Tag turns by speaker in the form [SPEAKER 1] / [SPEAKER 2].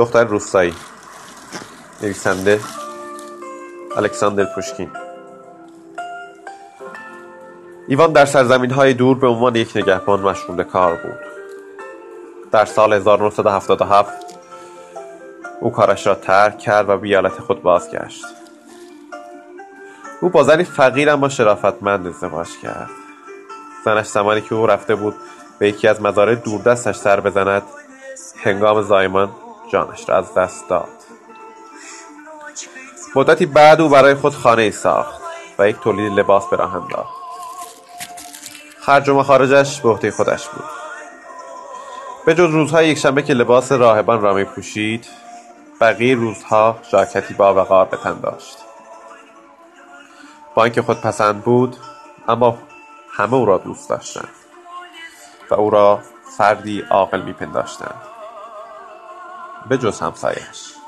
[SPEAKER 1] دختر روستایی. نویسنده الکساندر پوشکین. ایوان در سرزمین های دور به عنوان یک نگهبان مشغول کار بود. در سال 1977 او کارش را ترک کرد و به خود بازگشت. او با زنی فقیر اما شرافتمند ازدواج کرد. زنش زمانی که او رفته بود به یکی از مزارع دوردستش سر بزند هنگام زایمان جانش را از دست داد. مدتی بعد او برای خود خانه ساخت و یک تولید لباس به راه انداخت. خرج و مخارجش به عهده خودش بود. به جز روزهای یکشنبه که لباس راهبان را می پوشید بقیه روزها ژاکتی با وقار به تن داشت. با اینکه خودپسند بود اما همه او را دوست داشتند و او را فردی عاقل میپنداشتند. به جز همسایهاش